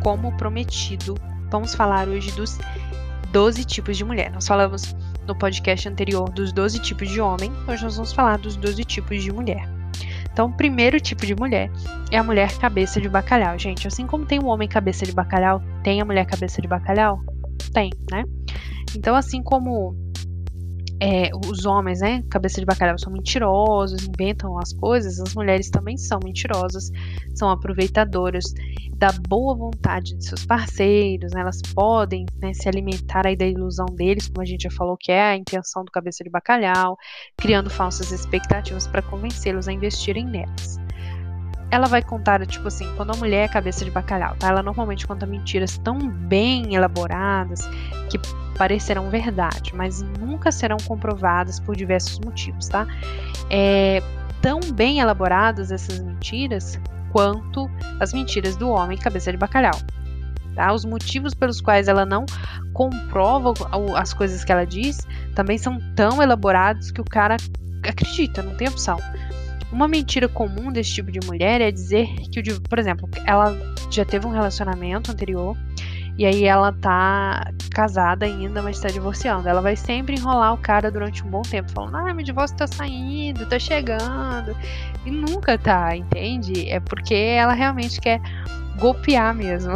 como prometido, vamos falar hoje dos 12 tipos de mulher. Nós falamos no podcast anterior dos 12 tipos de homem, hoje nós vamos falar dos 12 tipos de mulher. Então, o primeiro tipo de mulher é a mulher cabeça de bacalhau. Gente, assim como tem o homem cabeça de bacalhau, tem a mulher cabeça de bacalhau? Tem, né? Então, assim como é, os homens, né, cabeça de bacalhau, são mentirosos, inventam as coisas, as mulheres também são mentirosas, são aproveitadoras da boa vontade de seus parceiros, né, elas podem né, se alimentar aí da ilusão deles, como a gente já falou que é a intenção do cabeça de bacalhau, criando falsas expectativas para convencê-los a investirem nelas ela vai contar, tipo assim, quando a mulher é cabeça de bacalhau, tá? Ela normalmente conta mentiras tão bem elaboradas que parecerão verdade, mas nunca serão comprovadas por diversos motivos, tá? É, tão bem elaboradas essas mentiras quanto as mentiras do homem cabeça de bacalhau. Tá? Os motivos pelos quais ela não comprova as coisas que ela diz também são tão elaborados que o cara acredita, não tem opção. Uma mentira comum desse tipo de mulher é dizer que, por exemplo, ela já teve um relacionamento anterior e aí ela tá casada ainda, mas tá divorciando. Ela vai sempre enrolar o cara durante um bom tempo, falando: ah, meu divórcio tá saindo, tá chegando. E nunca tá, entende? É porque ela realmente quer golpear mesmo.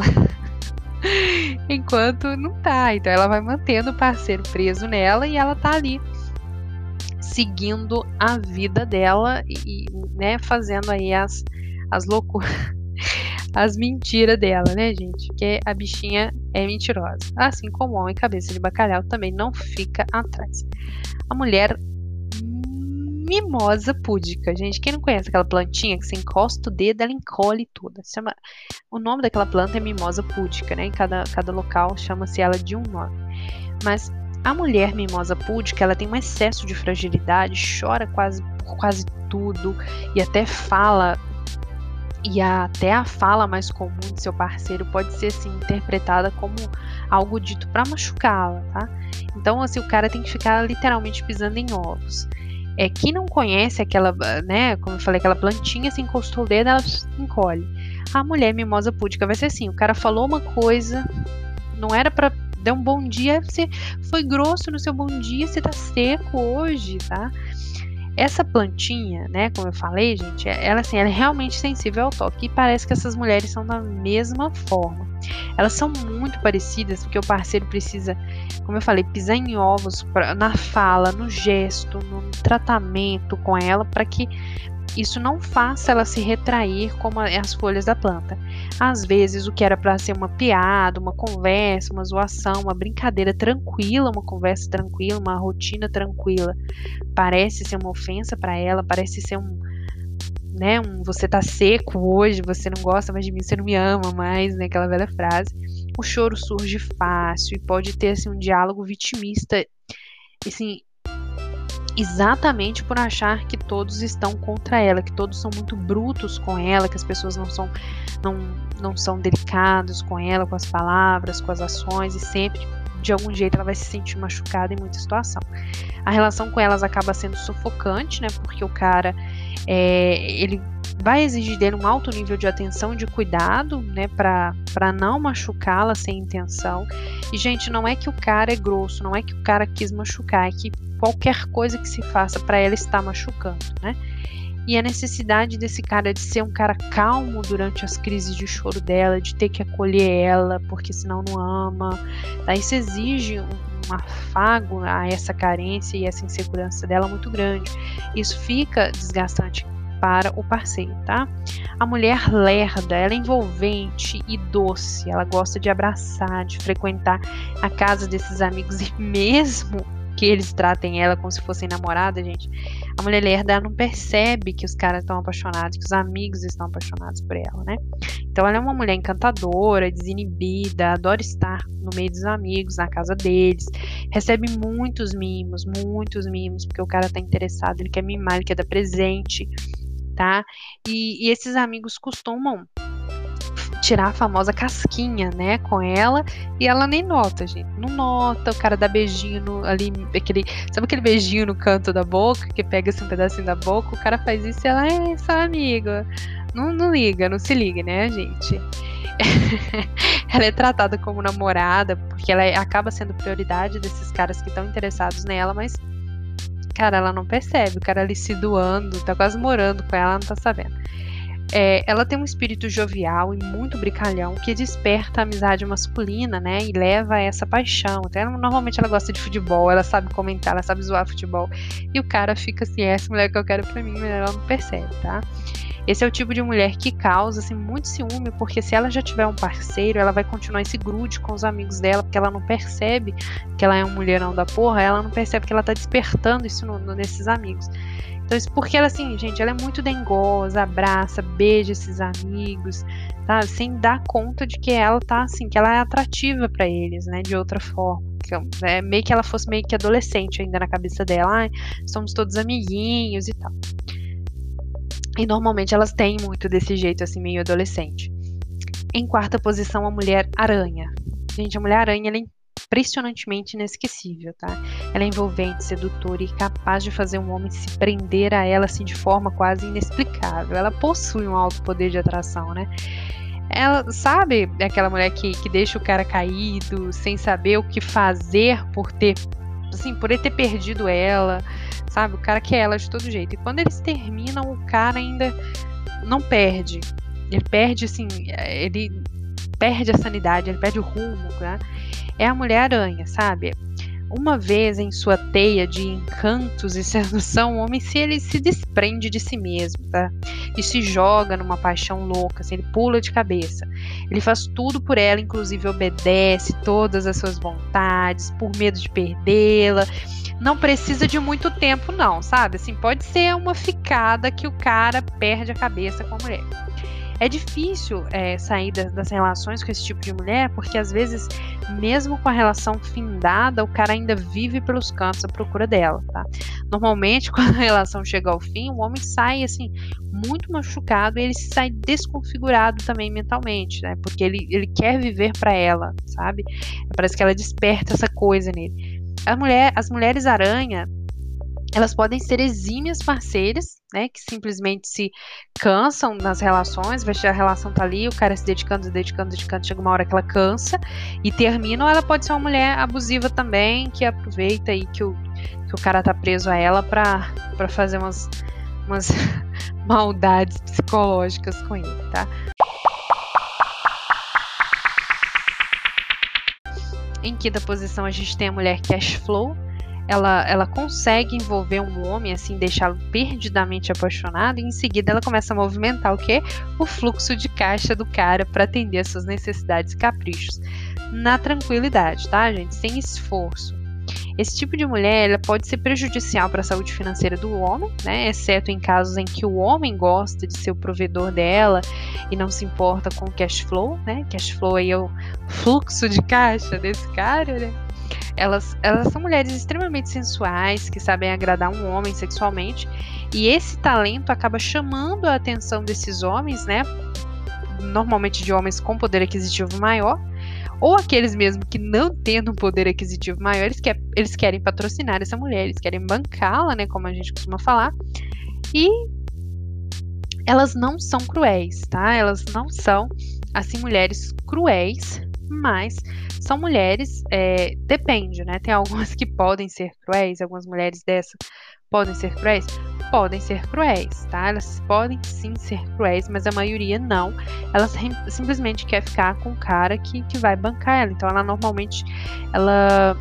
Enquanto não tá. Então ela vai mantendo o parceiro preso nela e ela tá ali seguindo a vida dela e, né, fazendo aí as, as loucuras, as mentiras dela, né, gente? Que a bichinha é mentirosa. Assim como homem cabeça de bacalhau também não fica atrás. A mulher mimosa púdica, gente. Quem não conhece aquela plantinha que você encosta o dedo, ela encolhe toda. Chama... O nome daquela planta é mimosa púdica, né? Em cada, cada local chama-se ela de um nome. Mas a mulher mimosa púdica, ela tem um excesso de fragilidade, chora quase por quase tudo e até fala e até a fala mais comum de seu parceiro pode ser assim interpretada como algo dito para machucá-la, tá? Então assim o cara tem que ficar literalmente pisando em ovos. É quem não conhece aquela, né, como eu falei, aquela plantinha se encostou o dedo, ela encolhe. A mulher mimosa púdica vai ser assim, o cara falou uma coisa, não era para deu um bom dia, você foi grosso no seu bom dia, você tá seco hoje, tá? Essa plantinha, né, como eu falei, gente, ela assim, ela é realmente sensível ao toque e parece que essas mulheres são da mesma forma. Elas são muito parecidas porque o parceiro precisa, como eu falei, pisar em ovos pra, na fala, no gesto, no tratamento com ela para que isso não faça ela se retrair como as folhas da planta. Às vezes, o que era para ser uma piada, uma conversa, uma zoação, uma brincadeira tranquila, uma conversa tranquila, uma rotina tranquila, parece ser uma ofensa para ela, parece ser um, né, um você tá seco hoje, você não gosta mais de mim, você não me ama mais, né, aquela velha frase. O choro surge fácil e pode ter assim um diálogo vitimista, assim, exatamente por achar que todos estão contra ela, que todos são muito brutos com ela, que as pessoas não são não, não são delicados com ela, com as palavras, com as ações e sempre de algum jeito ela vai se sentir machucada em muita situação. A relação com elas acaba sendo sufocante, né? Porque o cara é, ele vai exigir dele um alto nível de atenção de cuidado, né, para não machucá-la sem intenção. E gente, não é que o cara é grosso, não é que o cara quis machucar, é que qualquer coisa que se faça para ela está machucando, né? E a necessidade desse cara de ser um cara calmo durante as crises de choro dela, de ter que acolher ela, porque senão não ama. Tá? Isso exige um, um afago a essa carência e essa insegurança dela muito grande. Isso fica desgastante para o parceiro, tá? A mulher lerda, ela é envolvente e doce, ela gosta de abraçar, de frequentar a casa desses amigos e mesmo que eles tratem ela como se fossem namorada, gente, a mulher lerda não percebe que os caras estão apaixonados, que os amigos estão apaixonados por ela, né? Então ela é uma mulher encantadora, desinibida, adora estar no meio dos amigos, na casa deles, recebe muitos mimos, muitos mimos, porque o cara tá interessado, ele quer mimar, ele quer dar presente, tá? E, e esses amigos costumam tirar a famosa casquinha, né, com ela, e ela nem nota, gente. Não nota, o cara dá beijinho no, ali, aquele, sabe aquele beijinho no canto da boca, que pega assim um pedacinho da boca, o cara faz isso e ela, é só amiga. Não, não liga, não se liga, né, gente? ela é tratada como namorada, porque ela é, acaba sendo prioridade desses caras que estão interessados nela, mas, cara, ela não percebe. O cara ali se doando, tá quase morando com ela, ela não tá sabendo. É, ela tem um espírito jovial e muito brincalhão que desperta a amizade masculina, né? E leva a essa paixão. Até normalmente ela gosta de futebol, ela sabe comentar, ela sabe zoar futebol. E o cara fica assim, essa mulher que eu quero pra mim, mas ela não percebe, tá? Esse é o tipo de mulher que causa assim, muito ciúme, porque se ela já tiver um parceiro, ela vai continuar esse grude com os amigos dela, porque ela não percebe que ela é um mulherão da porra, ela não percebe que ela tá despertando isso no, no, nesses amigos. Então, isso porque ela, assim, gente, ela é muito dengosa, abraça, beija esses amigos, tá? Sem dar conta de que ela tá, assim, que ela é atrativa para eles, né? De outra forma. É meio que ela fosse meio que adolescente ainda na cabeça dela. Ah, somos todos amiguinhos e tal. E normalmente elas têm muito desse jeito, assim, meio adolescente. Em quarta posição, a mulher aranha. Gente, a mulher aranha é impressionantemente inesquecível, tá? Ela é envolvente, sedutora e capaz de fazer um homem se prender a ela assim de forma quase inexplicável. Ela possui um alto poder de atração, né? Ela sabe aquela mulher que, que deixa o cara caído, sem saber o que fazer por ter assim, por ele ter perdido ela, sabe? O cara quer ela de todo jeito. E quando eles terminam, o cara ainda não perde. Ele perde, assim, ele perde a sanidade, ele perde o rumo, né? É a Mulher-Aranha, sabe? Uma vez em sua teia de encantos e sedução, o homem se ele se desprende de si mesmo, tá? E se joga numa paixão louca, assim, ele pula de cabeça. Ele faz tudo por ela, inclusive obedece todas as suas vontades, por medo de perdê-la. Não precisa de muito tempo, não, sabe? Assim, pode ser uma ficada que o cara perde a cabeça com a mulher. É difícil é, sair das, das, relações com esse tipo de mulher, porque às vezes, mesmo com a relação findada, o cara ainda vive pelos cantos à procura dela, tá? Normalmente, quando a relação chega ao fim, o homem sai, assim, muito machucado e ele sai desconfigurado também mentalmente, né? Porque ele, ele quer viver para ela, sabe? Parece que ela desperta essa coisa nele. A mulher, as mulheres aranha elas podem ser exímias parceiras, né, que simplesmente se cansam nas relações, vai a relação tá ali, o cara se dedicando, se dedicando, dedicando, chega uma hora que ela cansa e termina, ou ela pode ser uma mulher abusiva também, que aproveita e que o, que o cara tá preso a ela para fazer umas, umas maldades psicológicas com ele, tá? Em quinta posição a gente tem a mulher cash flow, ela, ela consegue envolver um homem, assim, deixá-lo perdidamente apaixonado, e em seguida ela começa a movimentar o quê? O fluxo de caixa do cara para atender as suas necessidades e caprichos. Na tranquilidade, tá, gente? Sem esforço. Esse tipo de mulher ela pode ser prejudicial para a saúde financeira do homem, né? Exceto em casos em que o homem gosta de ser o provedor dela e não se importa com o cash flow, né? Cash flow aí é o fluxo de caixa desse cara, né? Elas, elas são mulheres extremamente sensuais, que sabem agradar um homem sexualmente, e esse talento acaba chamando a atenção desses homens, né? Normalmente de homens com poder aquisitivo maior, ou aqueles mesmo que não tendo um poder aquisitivo maior, eles, eles querem patrocinar essa mulher, eles querem bancá-la, né? Como a gente costuma falar. E elas não são cruéis, tá? Elas não são, assim, mulheres cruéis, mas são mulheres, é, depende, né? Tem algumas que podem ser cruéis, algumas mulheres dessa podem ser cruéis? Podem ser cruéis, tá? Elas podem sim ser cruéis, mas a maioria não. Elas simplesmente quer ficar com o cara que, que vai bancar ela. Então ela normalmente ela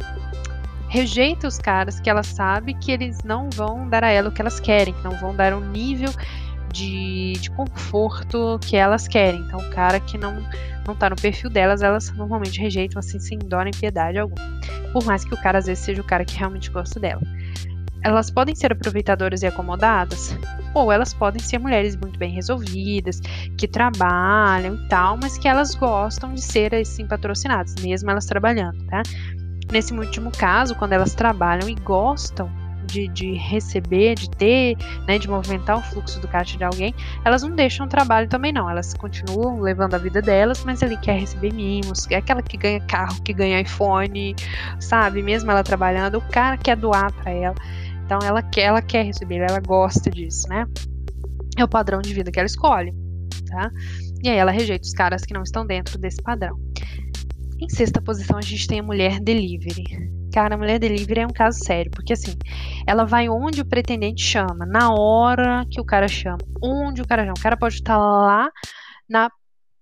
rejeita os caras que ela sabe que eles não vão dar a ela o que elas querem, que não vão dar um nível de, de conforto que elas querem. Então, o cara que não não tá no perfil delas, elas normalmente rejeitam assim sem dó nem piedade alguma. Por mais que o cara às vezes seja o cara que realmente gosta dela. Elas podem ser aproveitadoras e acomodadas, ou elas podem ser mulheres muito bem resolvidas, que trabalham e tal, mas que elas gostam de ser assim patrocinadas, mesmo elas trabalhando, tá? Nesse último caso, quando elas trabalham e gostam de, de receber, de ter, né, de movimentar o fluxo do caixa de alguém, elas não deixam o trabalho também não. Elas continuam levando a vida delas, mas ele quer receber mimos, é aquela que ganha carro, que ganha iPhone, sabe? Mesmo ela trabalhando, o cara quer doar para ela. Então ela quer, ela quer receber, ela gosta disso, né? É o padrão de vida que ela escolhe, tá? E aí ela rejeita os caras que não estão dentro desse padrão. Em sexta posição, a gente tem a mulher delivery. Cara, a mulher delivery é um caso sério, porque assim, ela vai onde o pretendente chama, na hora que o cara chama, onde o cara chama. O cara pode estar lá na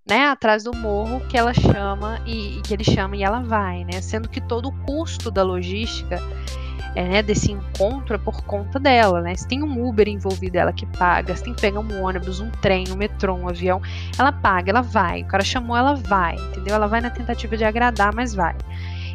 né, atrás do morro que ela chama e, e, que ele chama e ela vai, né? Sendo que todo o custo da logística é, né, desse encontro é por conta dela, né? Se tem um Uber envolvido, ela que paga. Se tem que pegar um ônibus, um trem, um metrô, um avião, ela paga, ela vai. O cara chamou, ela vai, entendeu? Ela vai na tentativa de agradar, mas vai.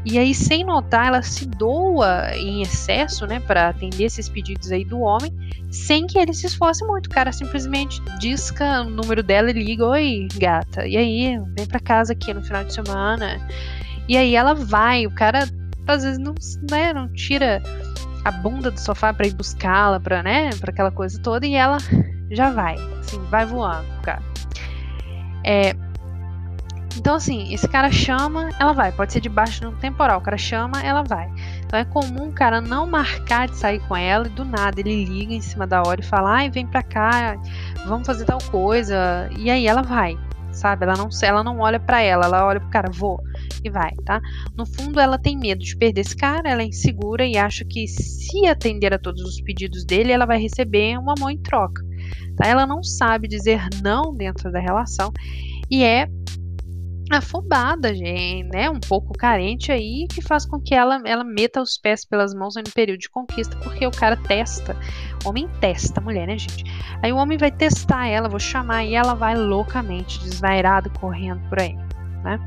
E aí, sem notar, ela se doa em excesso, né, para atender esses pedidos aí do homem, sem que ele se esforce muito. O cara simplesmente disca o número dela e liga: Oi, gata, e aí? Vem pra casa aqui no final de semana. E aí ela vai, o cara às vezes não, né, não tira a bunda do sofá para ir buscá-la, para né, para aquela coisa toda, e ela já vai, assim, vai voando, cara. É, então, assim, esse cara chama, ela vai. Pode ser debaixo de um temporal. O cara chama, ela vai. Então é comum o cara não marcar de sair com ela e do nada ele liga em cima da hora e fala: ai, vem pra cá, vamos fazer tal coisa. E aí ela vai, sabe? Ela não, ela não olha para ela, ela olha pro cara, vou e vai, tá? No fundo, ela tem medo de perder esse cara, ela é insegura e acha que se atender a todos os pedidos dele, ela vai receber um amor em troca. Tá? Ela não sabe dizer não dentro da relação e é afobada, gente, né? Um pouco carente aí, que faz com que ela, ela meta os pés pelas mãos no período de conquista, porque o cara testa. O homem testa a mulher, né, gente? Aí o homem vai testar ela, vou chamar, e ela vai loucamente, desvairada, correndo por aí, né?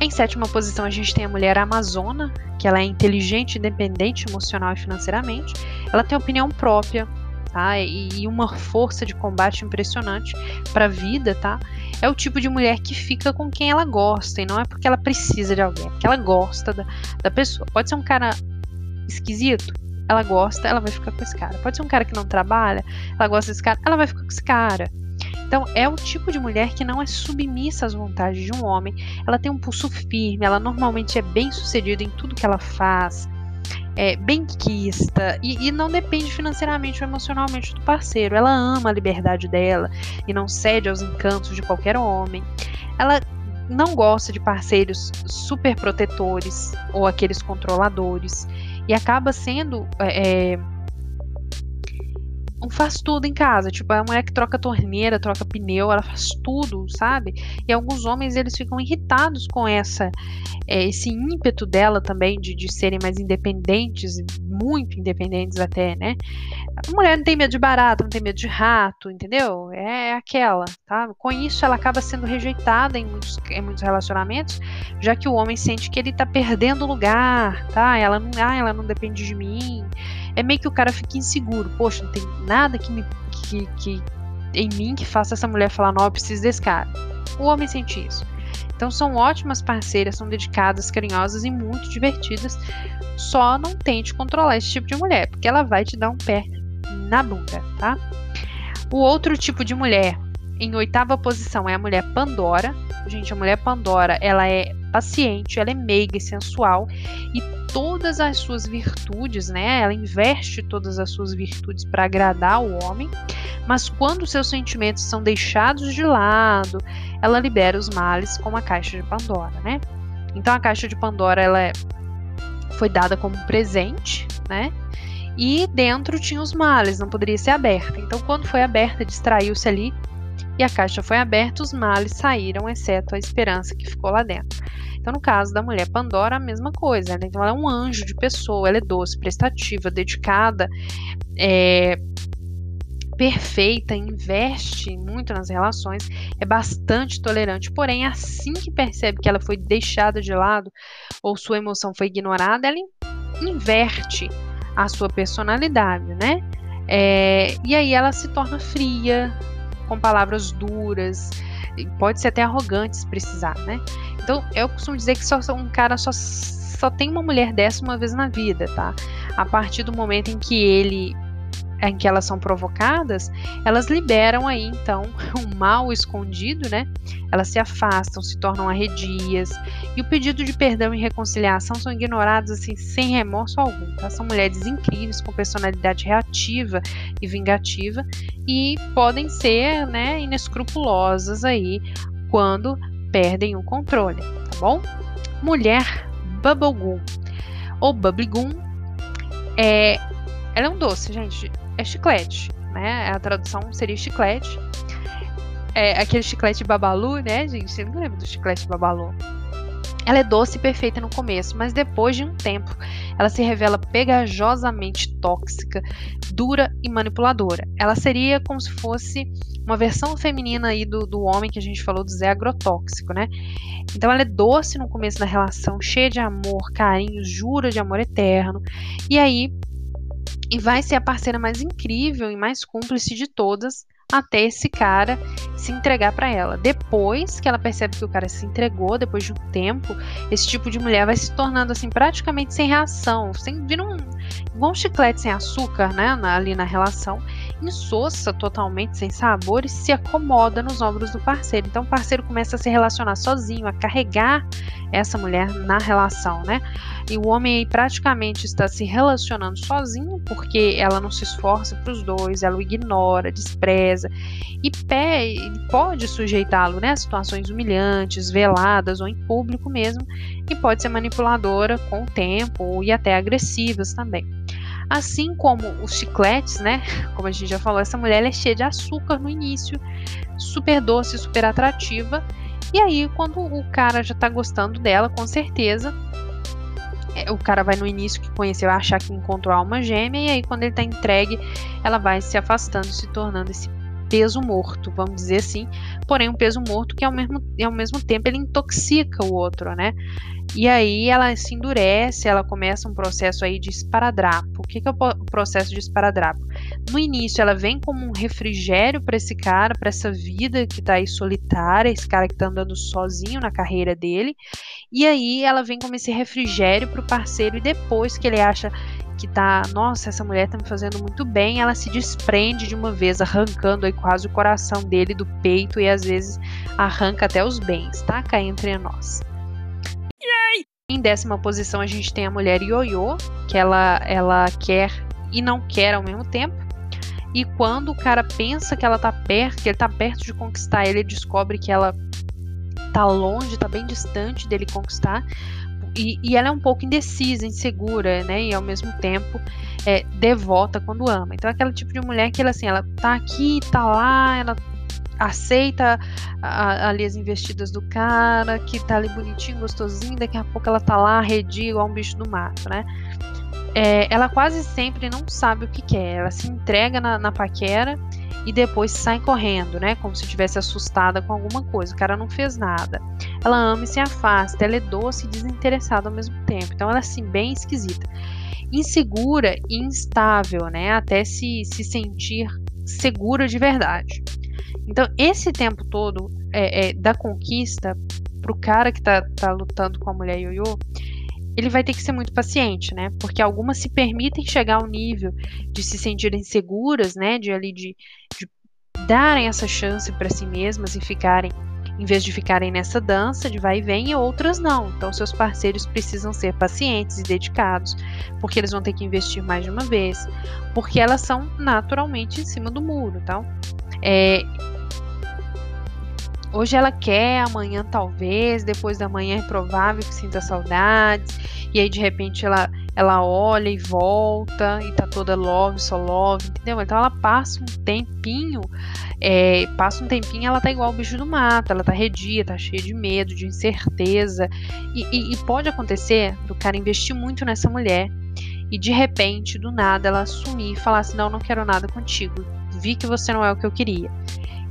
Em sétima posição, a gente tem a mulher amazona, que ela é inteligente, independente emocional e financeiramente. Ela tem opinião própria, tá? E uma força de combate impressionante para a vida, tá? É o tipo de mulher que fica com quem ela gosta e não é porque ela precisa de alguém, é porque ela gosta da, da pessoa. Pode ser um cara esquisito, ela gosta, ela vai ficar com esse cara. Pode ser um cara que não trabalha, ela gosta desse cara, ela vai ficar com esse cara. Então, é o tipo de mulher que não é submissa às vontades de um homem. Ela tem um pulso firme, ela normalmente é bem sucedida em tudo que ela faz é, benquista e, e não depende financeiramente ou emocionalmente do parceiro. Ela ama a liberdade dela e não cede aos encantos de qualquer homem. Ela não gosta de parceiros super protetores ou aqueles controladores e acaba sendo é, é faz tudo em casa. Tipo, é a mulher que troca torneira, troca pneu, ela faz tudo, sabe? E alguns homens eles ficam irritados com essa é, esse ímpeto dela também de, de serem mais independentes, muito independentes até, né? A mulher não tem medo de barata, não tem medo de rato, entendeu? É aquela, tá? Com isso ela acaba sendo rejeitada em muitos, em muitos relacionamentos, já que o homem sente que ele tá perdendo lugar, tá? Ela não, ah, ela não depende de mim é meio que o cara fica inseguro. Poxa, não tem nada que me que, que em mim que faça essa mulher falar, não, eu preciso desse cara. O homem sente isso. Então são ótimas parceiras, são dedicadas, carinhosas e muito divertidas. Só não tente controlar esse tipo de mulher, porque ela vai te dar um pé na bunda, tá? O outro tipo de mulher, em oitava posição, é a mulher Pandora. Gente, a mulher Pandora, ela é paciente, ela é meiga e sensual e todas as suas virtudes, né? Ela investe todas as suas virtudes para agradar o homem, mas quando seus sentimentos são deixados de lado, ela libera os males como a caixa de Pandora, né? Então a caixa de Pandora ela é, foi dada como presente, né? E dentro tinha os males, não poderia ser aberta. Então quando foi aberta, distraiu-se ali e a caixa foi aberta, os males saíram, exceto a esperança que ficou lá dentro. Então, no caso da mulher Pandora, a mesma coisa. Né? Então, ela é um anjo de pessoa, ela é doce, prestativa, dedicada, é, perfeita, investe muito nas relações, é bastante tolerante. Porém, assim que percebe que ela foi deixada de lado ou sua emoção foi ignorada, ela inverte a sua personalidade, né? É, e aí ela se torna fria, com palavras duras, pode ser até arrogante se precisar, né? Então, eu costumo dizer que só um cara só, só tem uma mulher dessa uma vez na vida, tá? A partir do momento em que ele em que elas são provocadas, elas liberam aí então um mal escondido, né? Elas se afastam, se tornam arredias, e o pedido de perdão e reconciliação são ignorados assim sem remorso algum. Tá? São mulheres incríveis com personalidade reativa e vingativa e podem ser, né, inescrupulosas aí quando perdem o controle, tá bom? Mulher bubblegum ou bubblegum é, ela é um doce, gente, é chiclete, né? A tradução seria chiclete. É aquele chiclete babalu, né, gente? Eu não lembro do chiclete babalu. Ela é doce e perfeita no começo, mas depois de um tempo, ela se revela pegajosamente tóxica, dura e manipuladora. Ela seria como se fosse uma versão feminina aí do, do homem que a gente falou do Zé agrotóxico, né? Então ela é doce no começo da relação, cheia de amor, carinho, jura de amor eterno. E aí e vai ser a parceira mais incrível e mais cúmplice de todas até esse cara se entregar para ela. Depois que ela percebe que o cara se entregou, depois de um tempo, esse tipo de mulher vai se tornando assim praticamente sem reação, sem vir um igual um chiclete sem açúcar, né, ali na relação, insossa totalmente sem sabor e se acomoda nos ombros do parceiro. Então o parceiro começa a se relacionar sozinho, a carregar essa mulher na relação, né? E o homem aí praticamente está se relacionando sozinho porque ela não se esforça para os dois, ela o ignora, despreza e pode sujeitá-lo né, a situações humilhantes, veladas ou em público mesmo, e pode ser manipuladora com o tempo e até agressivas também. Assim como os chicletes, né? Como a gente já falou, essa mulher é cheia de açúcar no início, super doce, super atrativa. E aí, quando o cara já tá gostando dela, com certeza, é, o cara vai no início que conheceu achar que encontrou a alma gêmea, e aí quando ele tá entregue, ela vai se afastando, se tornando esse peso morto, vamos dizer assim, porém um peso morto que ao mesmo, ao mesmo tempo ele intoxica o outro, né? E aí ela se endurece, ela começa um processo aí de esparadrapo. O que, que é o processo de esparadrapo? No início ela vem como um refrigério para esse cara, para essa vida que está aí solitária, esse cara que está andando sozinho na carreira dele. E aí ela vem como esse refrigério para o parceiro e depois que ele acha que tá, nossa, essa mulher tá me fazendo muito bem, ela se desprende de uma vez, arrancando aí quase o coração dele do peito e às vezes arranca até os bens, tá? Cá entre nós. Yay! Em décima posição a gente tem a mulher ioiô, que ela, ela quer e não quer ao mesmo tempo. E quando o cara pensa que ela tá perto, que ele tá perto de conquistar, ele descobre que ela tá longe, tá bem distante dele conquistar, e, e, ela é um pouco indecisa, insegura, né? E ao mesmo tempo é, devota quando ama. Então é aquele tipo de mulher que ela assim, ela tá aqui, tá lá, ela aceita ali as investidas do cara, que tá ali bonitinho, gostosinho, daqui a pouco ela tá lá, redia igual um bicho do mato, né? É, ela quase sempre não sabe o que quer, ela se entrega na, na paquera e depois sai correndo, né? Como se estivesse assustada com alguma coisa. O cara não fez nada. Ela ama e se afasta. Ela é doce e desinteressada ao mesmo tempo. Então ela é assim, bem esquisita. Insegura e instável, né? Até se, se sentir segura de verdade. Então, esse tempo todo é, é, da conquista pro cara que tá, tá lutando com a mulher ioiô, ele vai ter que ser muito paciente, né? Porque algumas se permitem chegar ao nível de se sentirem seguras, né? De ali de, de darem essa chance para si mesmas e ficarem, em vez de ficarem nessa dança de vai e vem, e outras não. Então, seus parceiros precisam ser pacientes e dedicados, porque eles vão ter que investir mais de uma vez, porque elas são naturalmente em cima do muro, tá? É, Hoje ela quer, amanhã talvez, depois da manhã é provável que sinta saudades, e aí de repente ela, ela olha e volta, e tá toda love, só love, entendeu? Então ela passa um tempinho, é, passa um tempinho ela tá igual o bicho do mato, ela tá redia, tá cheia de medo, de incerteza, e, e, e pode acontecer do cara investir muito nessa mulher, e de repente, do nada, ela assumir e falar assim: não, não quero nada contigo, vi que você não é o que eu queria.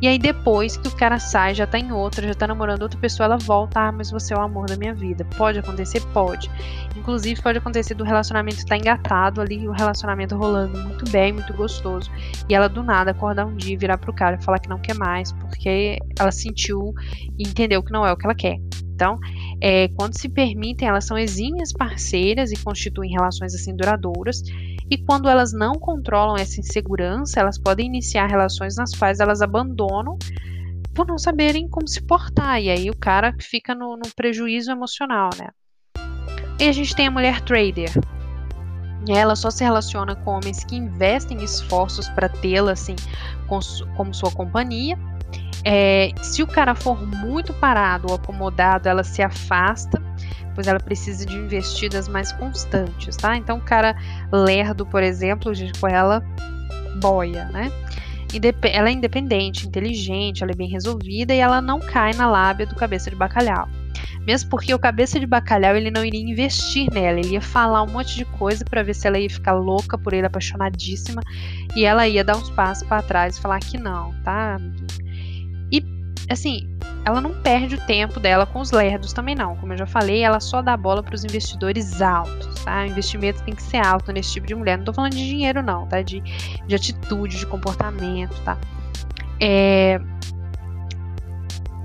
E aí depois que o cara sai, já tá em outra, já tá namorando outra pessoa, ela volta, ah, mas você é o amor da minha vida. Pode acontecer? Pode. Inclusive pode acontecer do relacionamento estar tá engatado ali, o relacionamento rolando muito bem, muito gostoso. E ela do nada acordar um dia virar pro cara e falar que não quer mais, porque ela sentiu e entendeu que não é o que ela quer. Então, é, quando se permitem, elas são exímias parceiras e constituem relações assim duradouras. E quando elas não controlam essa insegurança, elas podem iniciar relações nas quais elas abandonam por não saberem como se portar. E aí o cara fica no, no prejuízo emocional, né? E a gente tem a mulher trader. Ela só se relaciona com homens que investem esforços para tê-la assim como sua companhia É, se o cara for muito parado ou acomodado, ela se afasta, pois ela precisa de investidas mais constantes, tá? Então, o cara lerdo, por exemplo, com ela boia, né? Ela é independente, inteligente, ela é bem resolvida e ela não cai na lábia do cabeça de bacalhau. Mesmo porque o cabeça de bacalhau ele não iria investir nela, ele ia falar um monte de coisa para ver se ela ia ficar louca por ele, apaixonadíssima, e ela ia dar uns passos para trás e falar que não, tá? Assim, ela não perde o tempo dela com os lerdos também não. Como eu já falei, ela só dá bola para os investidores altos, tá? O investimento tem que ser alto nesse tipo de mulher. Não tô falando de dinheiro não, tá? De, de atitude, de comportamento, tá? É,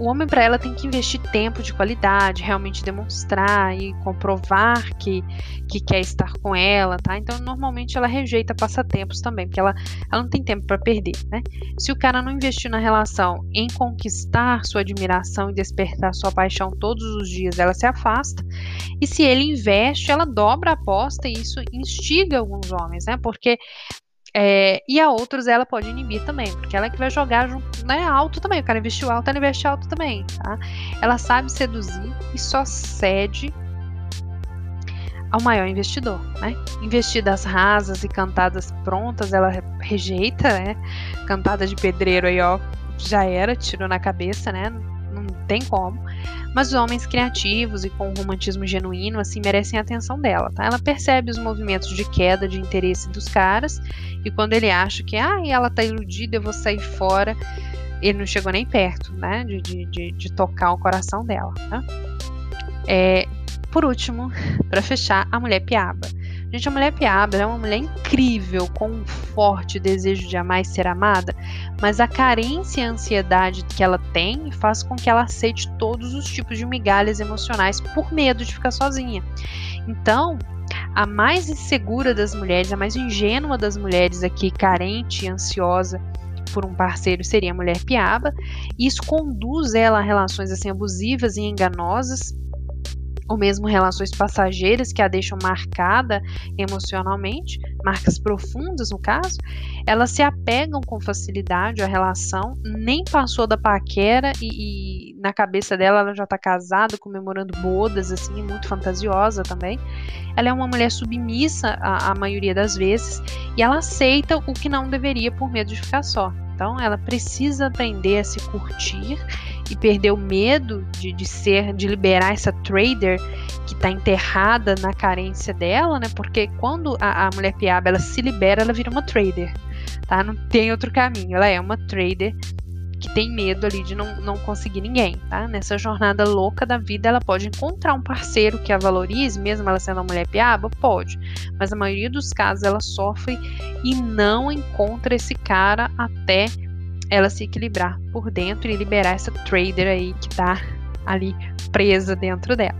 o homem para ela tem que investir tempo de qualidade, realmente demonstrar e comprovar que, que quer estar com ela, tá? Então, normalmente ela rejeita passatempos também, porque ela, ela não tem tempo para perder, né? Se o cara não investir na relação em conquistar sua admiração e despertar sua paixão todos os dias, ela se afasta. E se ele investe, ela dobra a aposta e isso instiga alguns homens, né? Porque é, e a outros ela pode inibir também, porque ela é que vai jogar né, alto também. O cara investiu alto, ela investe alto também. Tá? Ela sabe seduzir e só cede ao maior investidor. Né? Investidas rasas e cantadas prontas, ela rejeita, né? Cantada de pedreiro aí, ó, já era, tirou na cabeça, né? Não tem como. Mas os homens criativos e com um romantismo genuíno, assim, merecem a atenção dela, tá? Ela percebe os movimentos de queda de interesse dos caras e quando ele acha que, ah, ela tá iludida, eu vou sair fora, ele não chegou nem perto, né, de, de, de, de tocar o coração dela, tá? É, por último, para fechar, a mulher piaba. Gente, a mulher piaba é uma mulher incrível, com um forte desejo de amar e ser amada, mas a carência e a ansiedade que ela tem faz com que ela aceite todos os tipos de migalhas emocionais por medo de ficar sozinha. Então, a mais insegura das mulheres, a mais ingênua das mulheres aqui, carente e ansiosa por um parceiro, seria a mulher piaba. E isso conduz ela a relações assim abusivas e enganosas ou mesmo relações passageiras que a deixam marcada emocionalmente, marcas profundas no caso, elas se apegam com facilidade à relação, nem passou da paquera e, e na cabeça dela ela já está casada, comemorando bodas, assim, muito fantasiosa também. Ela é uma mulher submissa a, a maioria das vezes e ela aceita o que não deveria por medo de ficar só. Então, ela precisa aprender a se curtir e perder o medo de, de ser, de liberar essa trader que está enterrada na carência dela, né? Porque quando a, a mulher piaba ela se libera, ela vira uma trader, tá? Não tem outro caminho. Ela é uma trader que tem medo ali de não, não conseguir ninguém, tá? Nessa jornada louca da vida, ela pode encontrar um parceiro que a valorize, mesmo ela sendo uma mulher piaba, pode. Mas a maioria dos casos ela sofre e não encontra esse cara até ela se equilibrar por dentro e liberar essa trader aí que tá ali presa dentro dela.